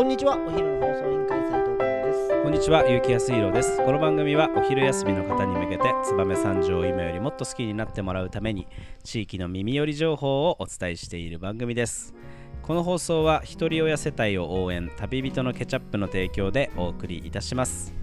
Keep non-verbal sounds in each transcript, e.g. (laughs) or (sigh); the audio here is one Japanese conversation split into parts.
こんにちはお昼の放送委員会斉藤ですこんにちは、ゆうきやすいろです。この番組はお昼休みの方に向けて、燕三条を今よりもっと好きになってもらうために、地域の耳寄り情報をお伝えしている番組です。この放送は、ひとり親世帯を応援、旅人のケチャップの提供でお送りいたします。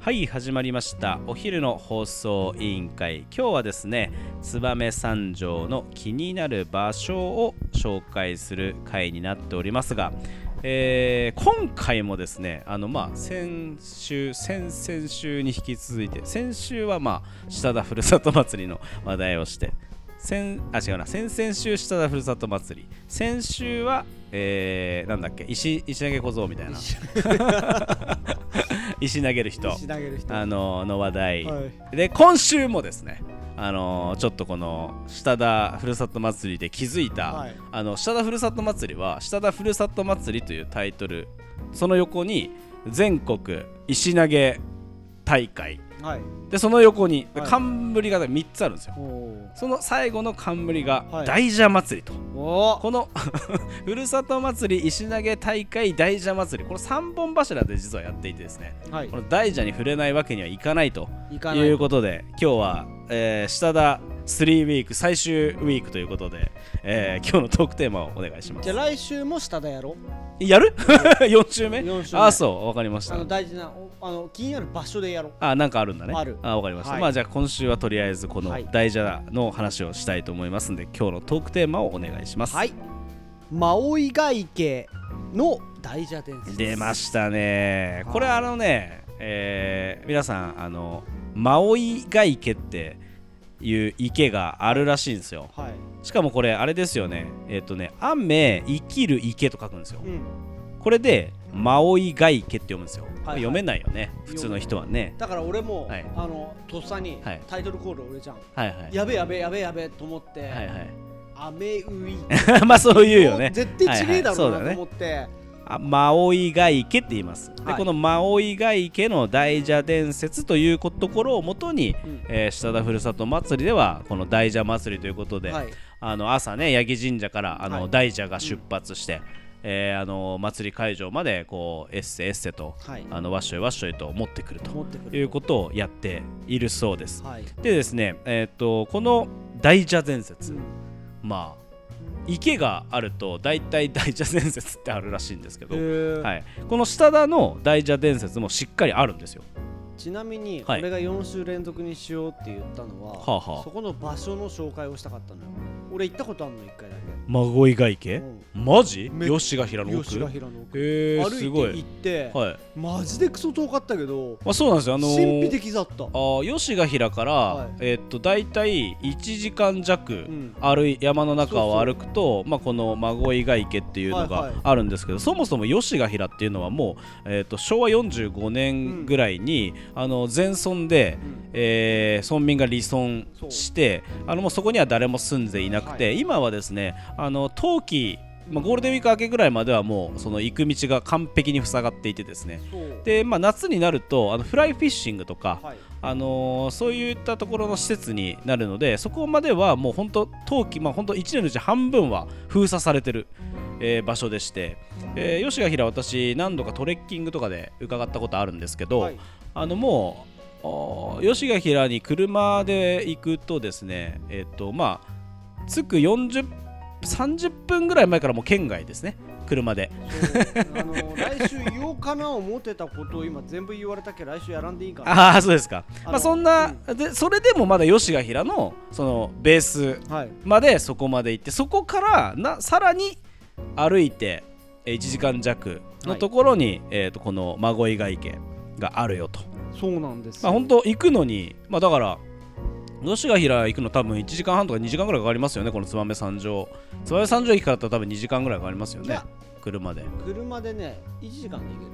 はい、始まりました。お昼の放送委員会。今日はですね、燕三条の気になる場所を紹介する回になっておりますが、えー今回もですねあのまあ先週先々週に引き続いて先週はまあ下田ふるさと祭りの話題をして先あ違うな先々週下田ふるさと祭り先週はえーなんだっけ石石投げ小僧みたいな。石投げる人。(laughs) 石投げる人。あのの話題、はい。で今週もですねあのちょっとこの下田ふるさと祭りで気づいた、はい。あの下田ふるさと祭りは下田ふるさと祭りというタイトルその横に全国石投げ大会はい。でその横にはい。冠が3つあるんですよ。おその最後の冠がはい。大蛇祭りと、おこの (laughs) ふるさと祭り石投げ大会大蛇祭り。この3本柱で実はやっていてですね。はい。この大蛇に触れないわけにはいかないと。いうことで今日は、えー、下田3ウィーク最終ウィークということで、えー今日のトークテーマをお願いします。じゃあ来週も下田やろやる (laughs) ?4 週目？四週目。あそうわかりました。あの大事なおあの気になる場所でやろう。あなんかあるんだね。ある。あわかりました、はい。まあじゃあ今週はとりあえずこのはい。大蛇の話をしたいと思いますんで今日のトークテーマをお願いします。はい。マオイガ池の大蛇伝説。出ましたね。これあのね、えー皆さんあのマオイガ池っていう池があるらしいんですよ。はい。しかもこれあれですよね。えっ、とね雨生きる池と書くんですよ。うん。これでマオイガ池って読むんですよ、はい読めないよね。普通の人はね。だから俺も、はい。あのとっさにはい。タイトルコール俺じゃん、はいはい。やべやべやべやべと思って、はいはい。アメウイまあそう言うよね。絶対ちげえだろうなとはいはい。思って、あマオイガ池って言います、ではい。このマオイガ池の大蛇伝説というところをもとに、うん。えー下田ふるさと祭りではこの大蛇祭りということで、はい。あの朝ね八木神社からあの、はい。大蛇が出発して、えーあの祭り会場までこうエッセエッセと、はい。あのわっしょいわっしょいと持ってくると。いうことをやっているそうです。はい、でですね、えー、とこの大蛇伝説、うん。まあ池があると大体大蛇伝説ってあるらしいんですけど、はい、この下田の大蛇伝説もしっかりあるんですよ。ちなみにはい。俺が4週連続にしようって言ったのは、はあはあ。そこの場所の紹介をしたかったのよ俺行ったことあるの1回だけ。孫井ヶ池、うん。マジ？め吉ヶ平の奥？吉ヶ平の奥。へえ歩いてすごい。行って、はい。マジでクソ遠かったけど、まあ、そうなんですよ。あのー神秘的だった。あー吉ヶ平から、はい。えーっと大体1時間弱、ん。歩い山の中をそうそう。歩くとまあ、この孫井ヶ池っていうのはいはい。があるんですけど、そもそも吉ヶ平っていうのはもう、えーっと昭和45年ぐらいに、あの全村で、うん。えー村民が離村してあのもうそこには誰も住んでいなくて、はい今はですねあの冬季、まあ、ゴールデンウィーク明けぐらいまではもうその行く道が完璧に塞がっていてですね。で、まあ、夏になるとあのフライフィッシングとか、はい。あのーそういったところの施設になるのでそこまではもう本当冬季、まあ、本当1年のうち半分は封鎖されてる、えー場所でして、えー吉ヶ平私何度かトレッキングとかで伺ったことあるんですけど、はい。あのもう吉ヶ平に車で行くとですねえっ、とまあ着く40 30分ぐらい前からもう県外ですね。車で。あの来週言おうかな思ってたことを今全部言われたけ？ど来週やらんでいいかな。ああそうですか。まあそんな、でそれでもまだ吉ヶ平のそのベースはい。までそこまで行ってそこからなさらに歩いてえー1時間弱のところに、えー、とこの孫井ヶ池があるよと。そうなんですまあ本当行くのにまあだから吉ヶ平行くの多分1時間半とか2時間ぐらいかかりますよねこの燕三条。燕三条駅からだったら多分2時間ぐらいかかりますよね車で。車でね1時間で行ける。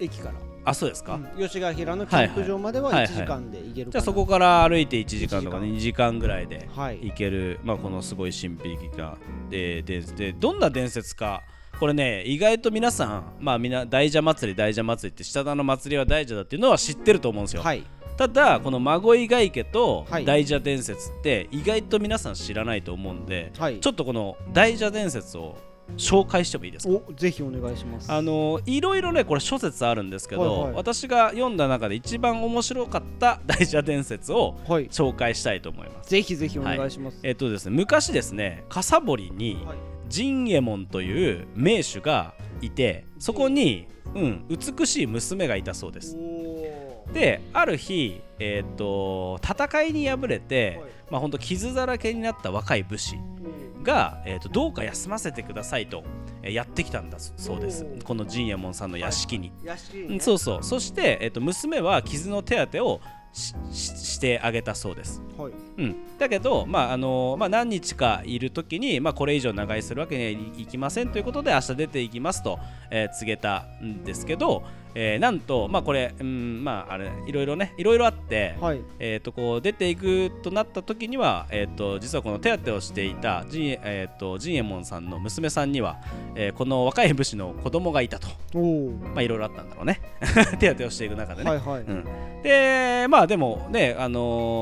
駅から。あそうですか、うん。吉ヶ平のキャンプ場までは1はいはい。時間で行けるじゃあそこから歩いて1時間とか1 2時間ぐらいではい。行ける、まあ、このすごい神秘的なでででどんな伝説か。これね意外と皆さんまあみんな大蛇祭り大蛇祭りって下田の祭りは大蛇だっていうのは知ってると思うんですよ、はいただこの孫井ヶ池とはい。大蛇伝説って意外と皆さん知らないと思うんで、はい。ちょっとこの大蛇伝説を紹介してもいいですか？おぜひお願いします。あのいろいろねこれ諸説あるんですけど、はいはい。私が読んだ中で一番面白かった (laughs) 大蛇伝説をはい。紹介したいと思います。ぜひぜひお願いします。えっとですね昔ですね笠堀にはい。陣右衛門という名手がいてそこに、うん、美しい娘がいたそうです。おである日、えっと戦いに敗れて、はい。まあ本当傷だらけになった若い武士が、えー、とどうか休ませてくださいと、えーやってきたんだそうです。この陣右衛門さんの屋敷に、屋敷うんそうそう。そして、えー、と娘は傷の手当てをしてあげたそうです、はい。うん、だけど、まああのまあ、何日かいる時に、まあ、これ以上長居するわけにはいいきませんということで明日出ていきますと、えー告げたんですけど、えーなんと、まあ、これ、うんまあ、あれいろいろねいろいろあって、はい。えー、とこう出ていくとなった時には、えー、と実はこの手当てをしていた陣,、右衛門さんの娘さんには、えーこの若い武士の子供がいたと。おおまあいろいろあったんだろうね。(laughs) 手当てをしていく中でね、はいはい。うん、でまあでもね、あの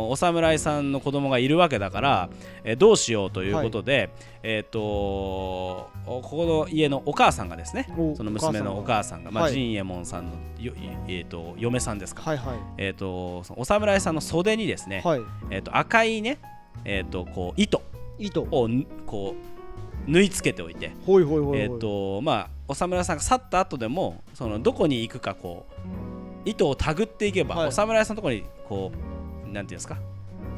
ーお侍さんの子供がいるわけだから、えーどうしようということで、えっ、とおここの家のお母さんがですねおその娘のお母さんが、まあはい陣右衛門さんのよ、えー、と嫁さんですか、はいはい。えっ、とそのお侍さんの袖にですね、はい。えー、と赤いね、えー、とこう糸。糸。をぬこう縫い付けておいて、ほいほいほいえー、とまあお侍さんが去った後でもそのどこに行くかこう糸を手繰っていけば、はい。お侍さんのところにこうなんていうんですか、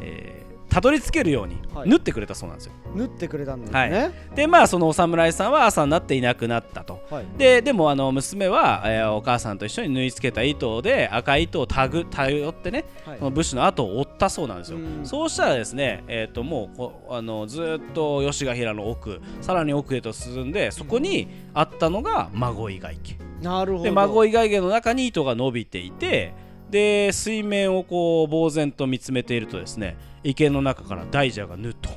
えーたどり着けるようにはい。縫ってくれたそうなんですよ、縫ってくれたんですね。はい。でまあそのお侍さんは朝になっていなくなったと。はい。ででもあの娘は、えーお母さんと一緒に縫い付けた糸で赤い糸をたぐ頼ってねはい。その武士の後を追ったそうなんですよ、うん。そうしたらですね、えー、ともうこあのずーっと吉ヶ平の奥さらに奥へと進んでそこにあったのが孫井外家なるほど。で孫井外家の中に糸が伸びていてで水面をこう呆然と見つめているとですね池の中から大蛇がぬと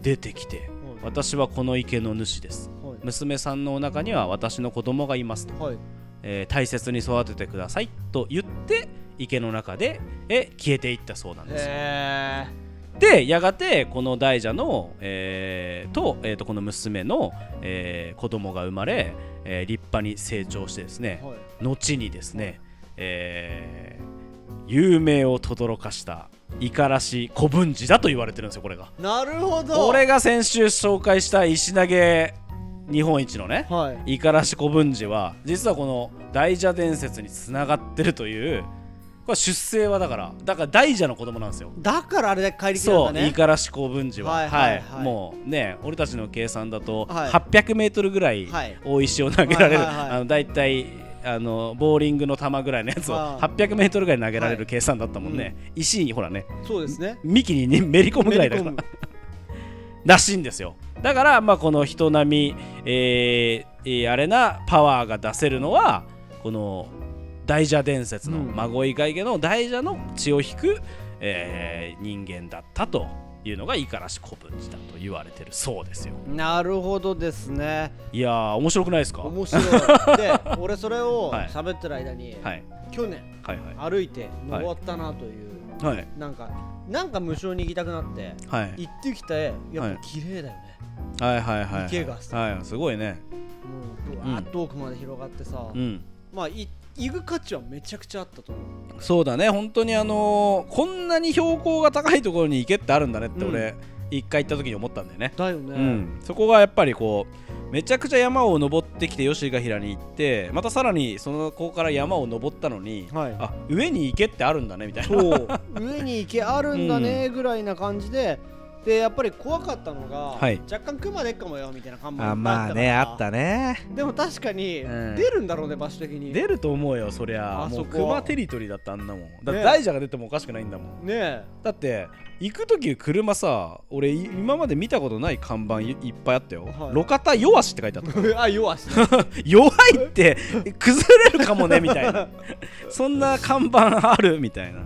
出てきて私はこの池の主です。はい。娘さんのお腹には私の子供がいますと、はい。えー大切に育ててくださいと言って池の中でえ消えていったそうなんです。よへでやがてこの大蛇の、えーと,、えーとこの娘の、えー子供が生まれ、えー立派に成長してですねえはい。後にですね、えー有名を轟かした五十嵐古文寺だと言われてるんですよこれが。なるほど。これが先週紹介した石投げ日本一のねはい。五十嵐古文寺は実はこの大蛇伝説につながってるというこれ出生はだからだから大蛇の子供なんですよ。だからあれで帰りきそう、たんだね。五十嵐公文寺は、ははいいはい。はい。もうね、俺たちの計算だと、はい。800メートルぐらいはい。大石を投げられる、はいはいはい。あのだいたいあのボーリングの球ぐらいのやつをはい800メートルぐらい投げられはい。る計算だったもんね、石にほらね、そうですね。幹に、ね、めり込むぐらいだから。(laughs) らしいんですよ。だから、まあ、この人並み、えーえーあれなパワーが出せるのはこの大蛇伝説の、うん。孫井外家の大蛇の血を引く、えー人間だったというのが五十嵐古文寺だと言われてるそうですよ。なるほどですね。いやー面白くないですか？は面白い。で (laughs) 俺それをはい。喋ってる間に、い。去年はいは歩いて登ったなという、い。はい。なんかなんか無償に行きたくなってはい。行ってきてやっぱ綺麗だよね、はいはいはい池がさ。はいすごいね。もうぶわーっと奥まで広がってさ、うんまあい行く価値はめちゃくちゃあったと思う。そうだね。本当にあのーこんなに標高が高いところに池ってあるんだねって俺、一回行った時に思ったんだよね。だよね、うん、そこがやっぱりこうめちゃくちゃ山を登ってきて吉ヶ平に行ってまたさらにそのここから山を登ったのにはい。あ上に池ってあるんだねみたいな。そう。上に池あるんだねぐらいな感じで、でやっぱり怖かったのが、はい。若干熊でっかもよみたいな看板あまあねあったね。でも確かにうん。出るんだろうね場所的に。出ると思うよそりゃ。もあそうこ熊テリトリーだったあんなもん。だってね大蛇が出てもおかしくないんだもん。ねえ。だって行く時車さ俺い今まで見たことない看板いいっぱいあったよ。はい。路肩弱しって書いてあった (laughs) あ弱し弱いって崩れるかもねみたいな。そんな看板ある？みたいな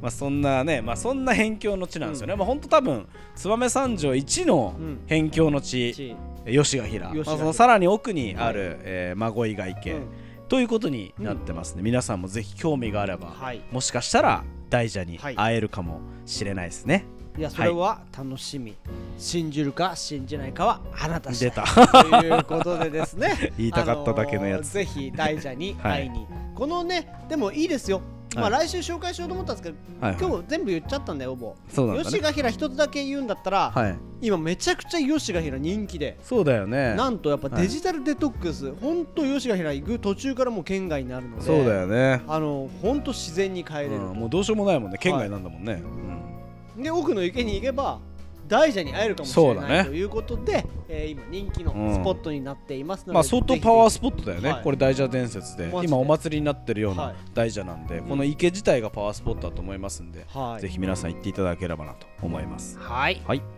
まあそんなねまあそんな辺境の地なんですよね、まあほんと多分燕三条一のうん。辺境の地、ち吉ヶ平。吉ヶ平。まあ、そのさらに奥にある、えー孫井外家、うん。ということになってますね、皆さんもぜひ興味があれば、はい。もしかしたら大蛇にはい。会えるかもしれないですね。いやそれは楽しみ、信じるか信じないかはあなた次第。出た。ということでですね。(laughs) 言いたかっただけのやつ。あーぜひ大蛇に (laughs) 会いに、このねでもいいですよ、まあはい。来週紹介しようと思ったんですけど、はいはい。今日全部言っちゃったんだよほぼそうなんだね。吉ヶ平一つだけ言うんだったら、はい。今めちゃくちゃ吉ヶ平人気で。そうだよね。なんとやっぱはい。デジタルデトックス、ほんと吉ヶ平行く途中からもう県外になるのでそうだよね。あのほんと自然に帰れる、うんもうどうしようもないもんね。県外なんだもんね。うん。で奥の池に行けば大蛇に会えるかもしれない、ね。ということで、えー今人気のうん。スポットになっていますので、まあ相当パワーススポットだよね、はい。これ大蛇伝説で。今お祭りになってるようはない。大蛇なんで、この池自体がパワースポットだと思いますんで、はい。ぜひ皆さん行っていただければなと思います。はい。はい